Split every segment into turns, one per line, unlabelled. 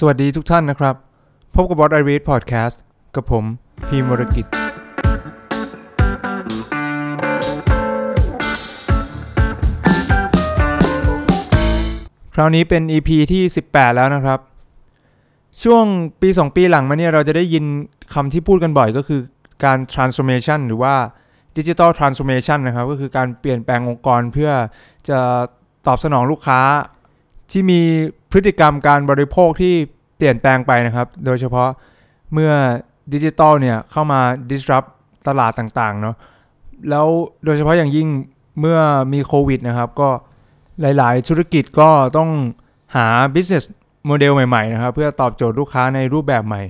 สวัสดีทุกท่านนะครับ พบกับ What I Read Podcast กับผม พีมรกิจ คราวนี้เป็น EP ที่ 18 แล้วนะครับ ช่วงปี 2 ปีหลังมาเนี่ยเราจะได้ยินคำที่พูดกันบ่อยก็คือการ transformation หรือว่า digital transformation นะครับ ก็คือการเปลี่ยนแปลงองค์กรเพื่อจะตอบสนองลูกค้าที่มี พฤติกรรมการบริโภคที่เปลี่ยนแปลงไปนะครับ โดยเฉพาะเมื่อดิจิตอลเนี่ยเข้ามา disrupt ตลาดต่างๆเนาะแล้วโดยเฉพาะอย่างยิ่งเมื่อมีโควิดนะครับ ก็หลายๆ ธุรกิจก็ต้องหา business model ใหม่ๆนะครับ เพื่อตอบโจทย์ลูกค้าในรูปแบบใหม่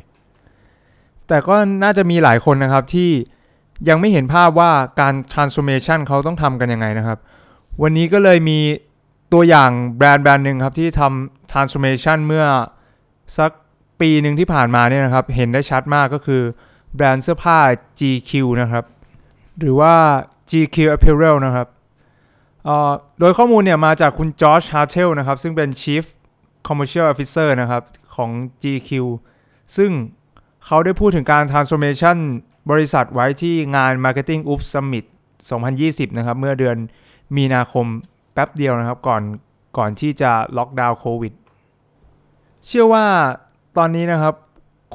แต่ก็น่าจะมีหลายคนนะครับที่ยังไม่เห็นภาพว่าการ transformation เขาต้องทำกันยังไงนะครับ วันนี้ก็เลยมีตัวอย่างแบรนด์แบรนด์หนึ่งครับที่ทำ transformation เมื่อสักปีหนึ่งที่ผ่านมาเนี่ยนะครับ เห็นได้ชัดมากก็คือแบรนด์เสื้อผ้า GQ นะครับ หรือว่า GQ Apparel นะครับโดยข้อมูลเนี่ยมาจากคุณ George Hartel นะครับ ซึ่งเป็น Chief Commercial Officer นะครับ ของ GQ ซึ่งเขาได้พูดถึงการ transformation บริษัทไว้ที่งาน Marketing Oops Summit 2020 นะครับ เมื่อเดือนมีนาคมแป๊บเดียวนะครับ ก่อน ก่อนที่จะล็อกดาวน์โควิด เชื่อว่าตอนนี้นะครับ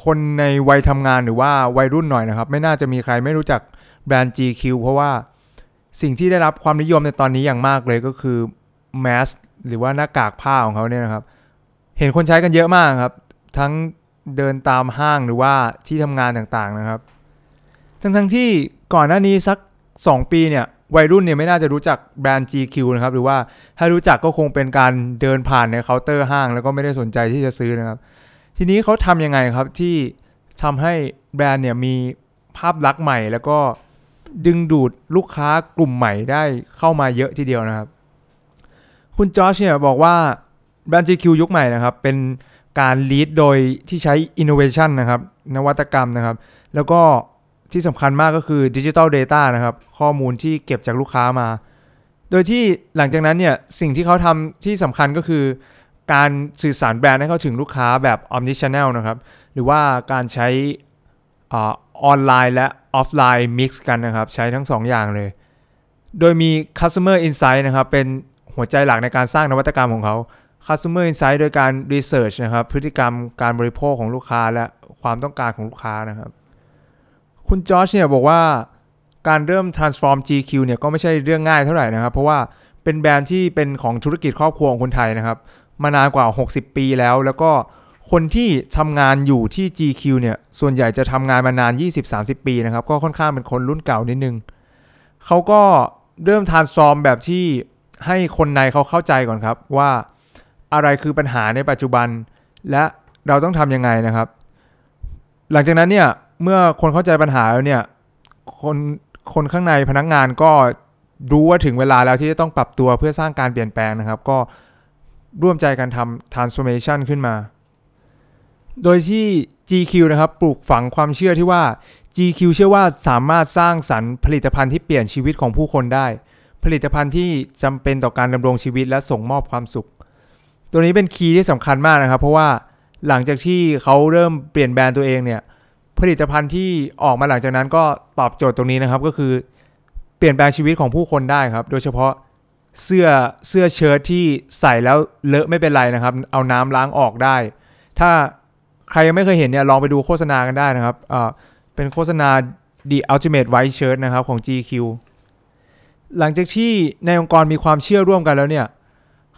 คนในวัยทำงานหรือว่าวัยรุ่นหน่อยนะครับ ไม่น่าจะมีใครไม่รู้จักแบรนด์ GQ เพราะว่าสิ่งที่ได้รับความนิยมในตอนนี้อย่างมากเลยก็คือแมสหรือว่าหน้ากากผ้าของเขาเนี่ยนะครับ เห็นคนใช้กันเยอะมากครับ ทั้งเดินตามห้างหรือว่าที่ทำงานต่างๆนะครับ ทั้งๆที่ก่อนหน้านี้สัก 2 ปีเนี่ย วัยรุ่นเนี่ยไม่น่าจะรู้จักแบรนด์ GQ นะครับหรือว่าถ้ารู้จักก็คงเป็นการเดินผ่านในเคาน์เตอร์ห้าง แล้วก็ไม่ได้สนใจที่จะซื้อนะครับ ทีนี้เขาทำยังไงครับที่ทำให้แบรนด์เนี่ยมีภาพลักษณ์ใหม่ แล้วก็ดึงดูดลูกค้ากลุ่มใหม่ได้เข้ามาเยอะทีเดียวนะครับ คุณจอชเนี่ยบอกว่าแบรนด์ GQ ยุคใหม่นะครับเป็นการลีดโดยที่ใช้ innovation นะครับนวัตกรรมนะครับ แล้วก็ ที่สำคัญมากก็คือ Digital Data นะครับ ข้อมูลที่เก็บจากลูกค้ามา โดยที่หลังจากนั้นเนี่ย สิ่งที่เขาทำที่สำคัญก็คือ การสื่อสารแบรนด์ให้เข้าถึงลูกค้าแบบ Omnichannel นะครับ หรือว่าการใช้ออนไลน์และออฟไลน์ mix กันนะครับ ใช้ทั้ง2อย่างเลย โดยมี Customer Insight นะครับ เป็นหัวใจหลักในการสร้างนวัตกรรมของเขา Customer Insight โดยการ Research นะครับ พฤติกรรมการบริโภคของลูกค้าและความต้องการของลูกค้านะครับ คุณจอชเนี่ยบอกว่าการเริ่ม transform GQ เนี่ยก็ไม่ใช่เรื่องง่ายเท่าไหร่นะครับ เพราะว่าเป็นแบรนด์ที่เป็นของธุรกิจครอบครัวของคนไทยนะครับ มานานกว่า 60 ปีแล้ว แล้วก็คนที่ทำงานอยู่ที่ GQ เนี่ยส่วนใหญ่จะทำงานมานาน 20-30 ปีนะครับ ก็ค่อนข้างเป็นคนรุ่นเก่านิดนึงเขาก็เริ่ม transform แบบที่ให้คนในเขาเข้าใจก่อนครับว่าอะไรคือปัญหาในปัจจุบัน และเราต้องทำยังไงนะครับ หลังจากนั้นเนี่ย เมื่อคนเข้าใจปัญหาแล้วเนี่ย คนคนข้างในพนักงานก็รู้ว่าถึงเวลาแล้วที่จะต้องปรับตัวเพื่อสร้างการเปลี่ยนแปลงนะครับ ก็ร่วมใจกันทำ transformation ขึ้นมา โดยที่ GQ นะครับ ปลูกฝังความเชื่อที่ว่า GQ เชื่อว่าสามารถสร้างสรรค์ผลิตภัณฑ์ที่เปลี่ยนชีวิตของผู้คนได้ ผลิตภัณฑ์ที่จำเป็นต่อการดำรงชีวิตและส่งมอบความสุข ตัวนี้เป็นคีย์ที่สำคัญมากนะครับ เพราะว่าหลังจากที่เขาเริ่มเปลี่ยนแบรนด์ตัวเองเนี่ย ผลิตภัณฑ์ที่ออกมาหลังจากนั้นก็ตอบโจทย์ตรงนี้นะครับก็คือเปลี่ยนแปลงชีวิตของผู้คนได้ครับ โดยเฉพาะเสื้อเสื้อเชิ้ตที่ใส่แล้วเลอะไม่เป็นไรนะครับ เอาน้ำล้างออกได้ ถ้าใครยังไม่เคยเห็นเนี่ยลองไปดูโฆษณากันได้นะครับอ่าเป็นโฆษณา The Ultimate White Shirt นะครับของ GQ หลังจากที่ในองค์กรมีความเชื่อร่วมกันแล้วเนี่ย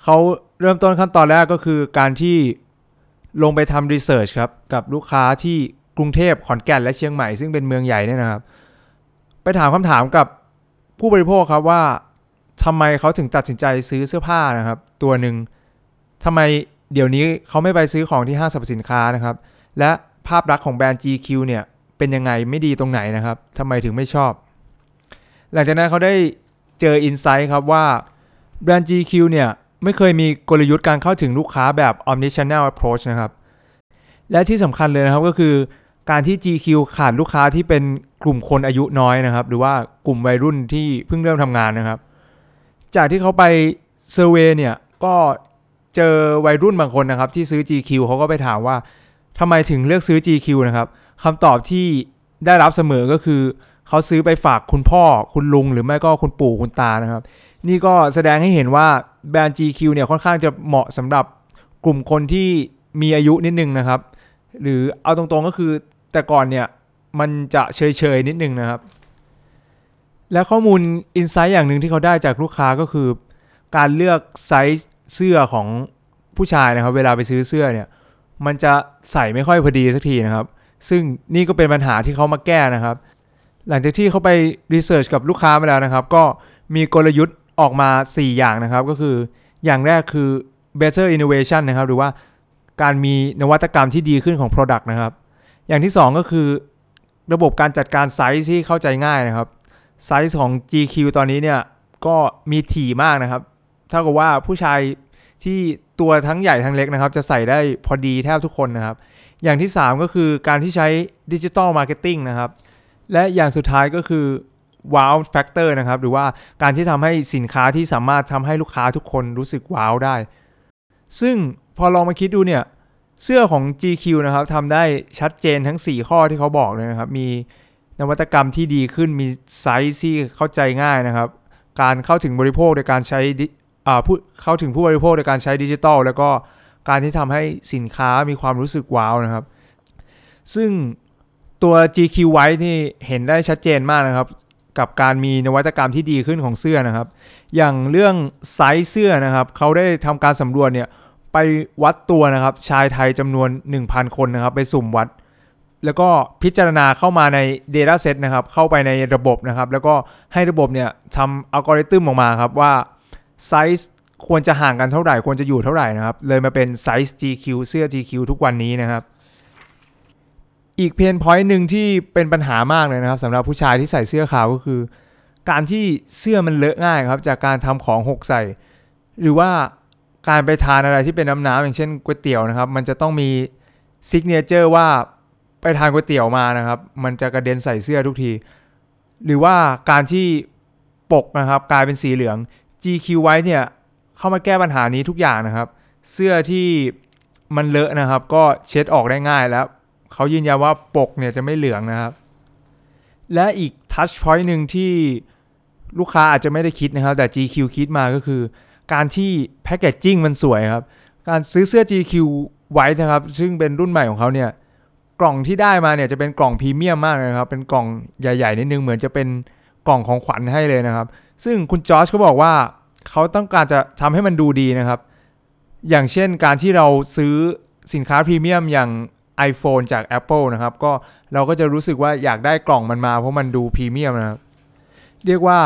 เขาเริ่มต้นขั้นตอนแรกก็คือการที่ลงไปทำรีเสิร์ชครับกับลูกค้าที่ กรุงเทพขอนแก่นและเชียงใหม่ซึ่งเป็นเมืองใหญ่เนี่ยนะครับ ไปถามคำถามกับผู้บริโภคครับว่าทำไมเขาถึงตัดสินใจซื้อเสื้อผ้านะครับ ตัวหนึ่งทำไมเดี๋ยวนี้เขาไม่ไปซื้อของที่ห้างสรรพสินค้านะครับ และภาพลักษณ์ของแบรนด์ GQ เนี่ยเป็นยังไงไม่ดีตรงไหนนะครับทำไมถึงไม่ชอบ หลังจากนั้นเขาได้เจออินไซต์ครับว่าแบรนด์ GQ เนี่ยไม่เคยมีกลยุทธ์การเข้าถึงลูกค้าแบบ omnichannel approach นะครับ และที่สำคัญเลยนะครับก็คือ การที่ GQ ขาดลูกค้าที่เป็นกลุ่มคนอายุน้อยนะครับ หรือว่ากลุ่มวัยรุ่นที่เพิ่งเริ่มทำงานนะครับ จากที่เขาไปเซอร์เวยเนี่ยก็เจอวัยรุ่นบางคนนะครับ ที่ซื้อ GQ เขาก็ไปถามว่าทำไมถึงเลือกซื้อ GQ นะครับคำตอบที่ได้รับเสมอก็คือ เขาซื้อไปฝากคุณพ่อคุณลุง หรือไม่ก็คุณปู่คุณตานะครับ นี่ก็แสดงให้เห็นว่าแบรนด์ GQ เนี่ยค่อนข้างจะเหมาะสำหรับกลุ่มคนที่มีอายุนิดนึงนะครับ หรือเอาตรงๆก็คือ แต่ก่อนเนี่ยมันจะเฉยๆนิดนึงนะครับ และข้อมูลอินไซต์อย่างหนึ่งที่เขาได้จากลูกค้าก็คือ การเลือกไซส์เสื้อของผู้ชายนะครับ เวลาไปซื้อเสื้อเนี่ย มันจะใส่ไม่ค่อยพอดีสักทีนะครับ ซึ่งนี่ก็เป็นปัญหาที่เขามาแก้นะครับ หลังจากที่เขาไปรีเสิร์ชกับลูกค้ามาแล้วนะครับ ก็มีกลยุทธ์ออกมา 4 อย่างนะครับ ก็คืออย่างแรกคือ better innovation นะครับ หรือว่าการมีนวัตกรรมที่ดีขึ้นของ Product นะครับ อย่างที่ 2 ก็คือระบบการจัดการไซส์ที่เข้าใจง่ายนะครับ ไซส์ของ GQ ตอนนี้เนี่ยก็มีถี่มากนะครับ เท่ากับว่าผู้ชายที่ตัวทั้งใหญ่ทั้งเล็กนะครับ จะใส่ได้พอดีแทบทุกคนนะครับ อย่างที่ 3 ก็คือการที่ใช้ดิจิ t a ลมาร์เก็ตติ้งนะครับ และอย่างสุดท้ายก็คือ wow factor นะครับ หรือว่าการที่ทำให้สินค้าที่สามารถทำให้ลูกค้าทุกคนรู้สึกว้าวได้ ซึ่งพอลองมาคิดดูเนี่ย เสื้อของ GQ นะครับทำได้ชัดเจนทั้ง 4 ข้อที่เขาบอกเลยนะครับ มีนวัตกรรมที่ดีขึ้นมีไซส์ที่เข้าใจง่ายนะครับ การเข้าถึงบริโภคโดยการใช้ผู้เข้าถึงผู้บริโภคโดยการใช้ดิจิทัลแล้วก็การที่ทำให้สินค้ามีความรู้สึกว้าวนะครับ ซึ่งตัว GQ White นี่เห็นได้ชัดเจนมากนะครับ กับการมีนวัตกรรมที่ดีขึ้นของเสื้อนะครับ อย่างเรื่องไซส์เสื้อนะครับ เขาได้ทำการสำรวจเนี่ย ไปวัดตัวนะครับ ชายไทยจำนวน 1,000 คนนะครับ ไปสุ่มวัด แล้วก็พิจารณาเข้ามาใน Data Set นะครับ เข้าไปในระบบนะครับ แล้วก็ให้ระบบเนี่ยทำอัลกอริทึมออกมาครับว่าไซส์ควรจะห่างกันเท่าไหร่ ควรจะอยู่เท่าไหร่นะครับ เลยมาเป็นไซส์ GQ เสื้อ GQ ทุกวันนี้นะครับ อีก pain point หนึ่งที่เป็นปัญหามากเลยนะครับสำหรับผู้ชายที่ใส่เสื้อขาวก็คือ การที่เสื้อมันเลอะง่ายครับ จากการทำของหกใส่ หรือว่า การไปทานอะไรที่เป็นน้ำน้ำอย่างเช่นก๋วยเตี๋ยวนะครับ มันจะต้องมี signature ว่าไปทานก๋วยเตี๋ยวมานะครับ มันจะกระเด็นใส่เสื้อทุกที หรือว่าการที่ปกนะครับกลายเป็นสีเหลือง GQ ไว้เนี่ยเข้ามาแก้ปัญหานี้ทุกอย่างนะครับ เสื้อที่มันเลอะนะครับ ก็เช็ดออกได้ง่ายแล้วเขายืนยันว่าปกเนี่ยจะไม่เหลืองนะครับ และอีกทัชพอยต์หนึ่งที่ลูกค้าอาจจะไม่ได้คิดนะครับ แต่ GQ คิดมาก็คือ การที่แพคเกจจิ้งมันสวยครับ การซื้อเสื้อ GQ ไว้นะครับ ซึ่งเป็นรุ่นใหม่ของเขาเนี่ย กล่องที่ได้มาเนี่ยจะเป็นกล่องพรีเมียมมากเลยครับ เป็นกล่องใหญ่ๆนิดนึงเหมือนจะเป็นกล่องของขวัญให้เลยนะครับ ซึ่งคุณจอร์จเขาบอกว่าเขาต้องการจะทำให้มันดูดีนะครับ อย่างเช่นการที่เราซื้อสินค้าพรีเมียมอย่าง iPhone จาก Apple นะครับ ก็เราก็จะรู้สึกว่าอยากได้กล่องมันมาเพราะมันดูพรีเมียมนะครับ เรียกว่า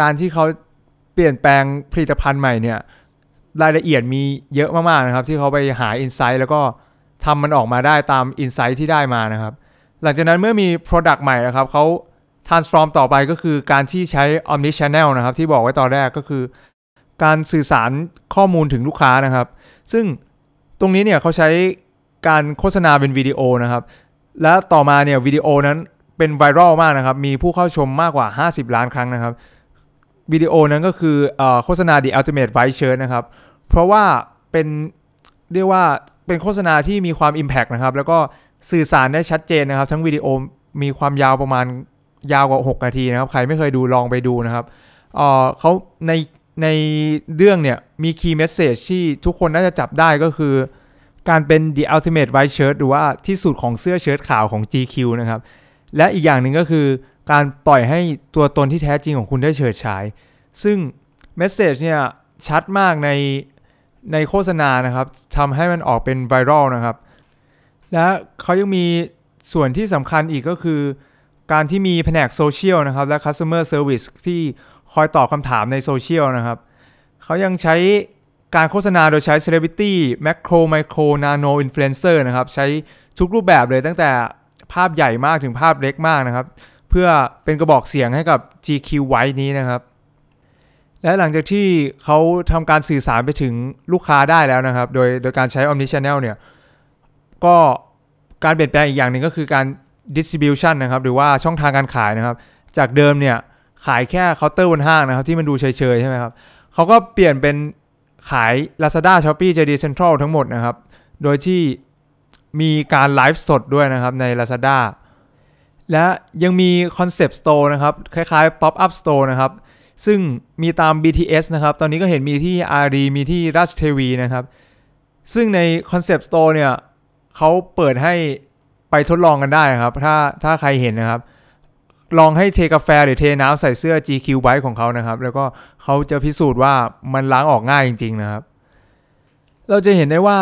การที่เขา เปลี่ยนแปลงผลิตภัณฑ์ใหม่เนี่ยรายละเอียดมีเยอะมากๆนะครับ ที่เขาไปหา Insight แล้วก็ทำมันออกมาได้ตาม Insight ที่ได้มานะครับ หลังจากนั้นเมื่อมี Product ใหม่นะครับเขา transform ต่อไปก็คือการที่ใช้ omni channel นะครับ ที่บอกไว้ตอนแรกก็คือ การสื่อสารข้อมูลถึงลูกค้านะครับ ซึ่งตรงนี้เนี่ยเขาใช้การโฆษณาเป็นวิดีโอนะครับ และต่อมาเนี่ยวิดีโอนั้นเป็นไวรัลมากนะครับ มีผู้เข้าชมมากกว่า 50 ล้านครั้งนะครับ วิดีโอนั้นก็คืออโฆษณา The Ultimate White Shirt นะครับ เพราะว่าเป็นเรียกว่าเป็นโฆษณาที่มีความ Impact นะครับ แล้วก็สื่อสารได้ชัดเจนนะครับ ทั้งวิดีโอมีความยาวประมาณยาวกว่า 6 นาทีนะครับ ใครไม่เคยดูลองไปดูนะครับเเขาในในเรื่องเนี่ยมี Key Message ที่ทุกคนน่าจะจับได้ก็คือ การเป็น The Ultimate White Shirt หรือว่าที่สุดของเสื้อเชิ้ตขาวของ GQ นะครับ และอีกอย่างหนึ่งก็คือ การปล่อยให้ตัวตนที่แท้จริงของคุณได้เฉิดฉาย ซึ่ง Message เนี่ยชัดมากในในโฆษณานะครับทำให้มันออกเป็นไวรัลนะครับ และเขายังมีส่วนที่สำคัญอีกก็คือ การที่มีแผนกโซเชียลนะครับและ Customer Service ที่คอยตอบคำถามในโซเชียลนะครับ เขายังใช้การโฆษณาโดยใช้ Celebrity Macro Micro Nano Influencer นะครับ ใช้ทุกรูปแบบเลยตั้งแต่ภาพใหญ่มากถึงภาพเล็กมากนะครับ เพื่อเป็นกระบอกเสียงให้กับ GQ White นี้นะครับ และหลังจากที่เขาทำการสื่อสารไปถึงลูกค้าได้แล้วนะครับ โดยโดยการใช้ Omni Channel เนี่ย ก็การเปลี่ยนแปลงอีกอย่างหนึ่งก็คือการ distribution นะครับ หรือว่าช่องทางการขายนะครับ จากเดิมเนี่ยขายแค่เคาน์เตอร์บนห้างนะครับ ที่มันดูเฉยๆใช่ไหมครับเขาก็เปลี่ยนเป็นขาย Lazada Shopee JD Central ทั้งหมดนะครับ โดยที่มีการไลฟ์สดด้วยนะครับใน Lazada และยังมี Concept Store นะครับ คล้ายๆ Pop Up Store นะครับ ซึ่งมีตาม BTS นะครับ ตอนนี้ก็เห็นมีที่อารีมีที่ราชเทวีนะครับ ซึ่งใน Concept Store เนี่ยเขาเปิดให้ไปทดลองกันได้ครับ ถ้าถ้าใครเห็นนะครับ ลองให้เทกาแฟหรือเทน้ำใส่เสื้อ GQ White ของเขานะครับ แล้วก็เขาจะพิสูจน์ว่ามันล้างออกง่ายจริง ๆ นะครับ เราจะเห็นได้ว่า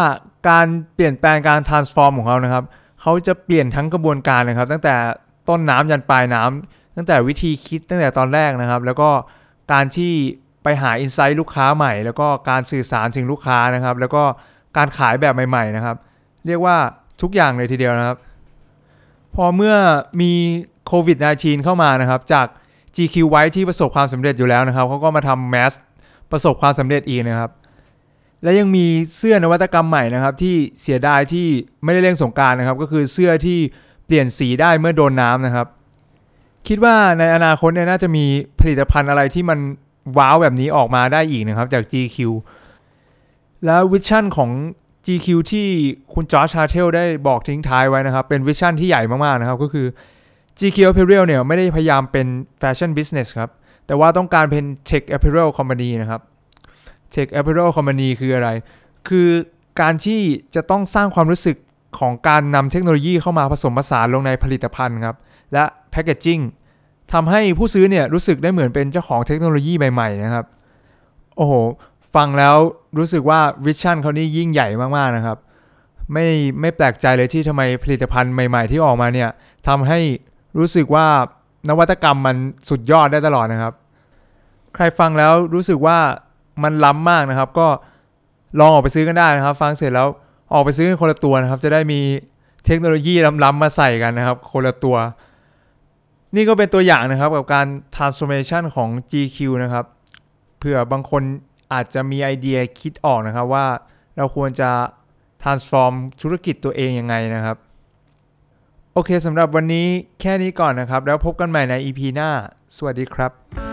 การเปลี่ยนแปลงการ transform ของเขานะครับเขาจะเปลี่ยนทั้งกระบวนการนะครับ ตั้งแต่ ต้นน้ำยันปลายน้ำตั้งแต่วิธีคิดตั้งแต่ตอนแรกนะครับ แล้วก็การที่ไปหา insight ลูกค้าใหม่ แล้วก็การสื่อสารถึงลูกค้านะครับ แล้วก็การขายแบบใหม่ ๆนะครับ เรียกว่าทุกอย่างเลยทีเดียวนะครับ พอเมื่อมีโควิด -19 เข้ามานะครับ จาก GQ White ที่ประสบความสำเร็จอยู่แล้วนะครับเขาก็มาทำแมสประสบความสำเร็จอีกนะครับ และยังมีเสื้อนวัตกรรมใหม่นะครับ ที่เสียดายที่ไม่ได้เล่นสงกรานต์นะครับ ก็คือเสื้อที่ เปลี่ยนสีได้เมื่อโดนน้ำนะครับ คิดว่าในอนาคตเนี่ยน่าจะมีผลิตภัณฑ์อะไรที่มันว้าวแบบนี้ออกมาได้อีกนะครับจาก GQ แล้ว vision ของ GQ ที่คุณ George Hartel ได้บอกทิ้งท้ายไว้นะครับ เป็น vision ที่ใหญ่มากๆนะครับก็คือ GQ Apparel เนี่ยไม่ได้พยายามเป็น fashion business ครับ แต่ว่าต้องการเป็น Tech Apparel Company นะครับ Tech Apparel Company คืออะไร คือการที่จะต้องสร้างความรู้สึก ของการนำเทคโนโลยีเข้ามาผสมผสานลงในผลิตภัณฑ์ครับ และแพ c เกจจิ้งทำให้ผู้ซื้อเนี่ยรู้สึกได้เหมือนเป็นเจ้าของเทคโนโลยีใหม่ๆนะครับ โอ้โห ฟังแล้วรู้สึกว่าวิชั่นเขานี่ยิ่งใหญ่มากๆนะครับ ไม่ไม่แปลกใจเลยที่ทำไมผลิตภัณฑ์ใหม่ ๆ ที่ออกมาเนี่ยทำให้รู้สึกว่านวัตกรรมมันสุดยอดได้ตลอดนะครับ ใครฟังแล้วรู้สึกว่ามันล้ำมากนะครับ ก็ลองออกไปซื้อกันได้นะครับ ฟังเสร็จแล้ว ออกไปซื้อกันคนละตัวนะครับ จะได้มีเทคโนโลยีล้ำๆมาใส่กันนะครับ คนละตัว นี่ก็เป็นตัวอย่างนะครับกับการ transformation ของ GQ นะครับเผื่อบางคนอาจจะมีไอเดียคิดออกนะครับว่าเราควรจะ transform ธุรกิจตัวเองยังไงนะครับ โอเคสำหรับวันนี้แค่นี้ก่อนนะครับ แล้วพบกันใหม่ใน EP หน้า สวัสดีครับ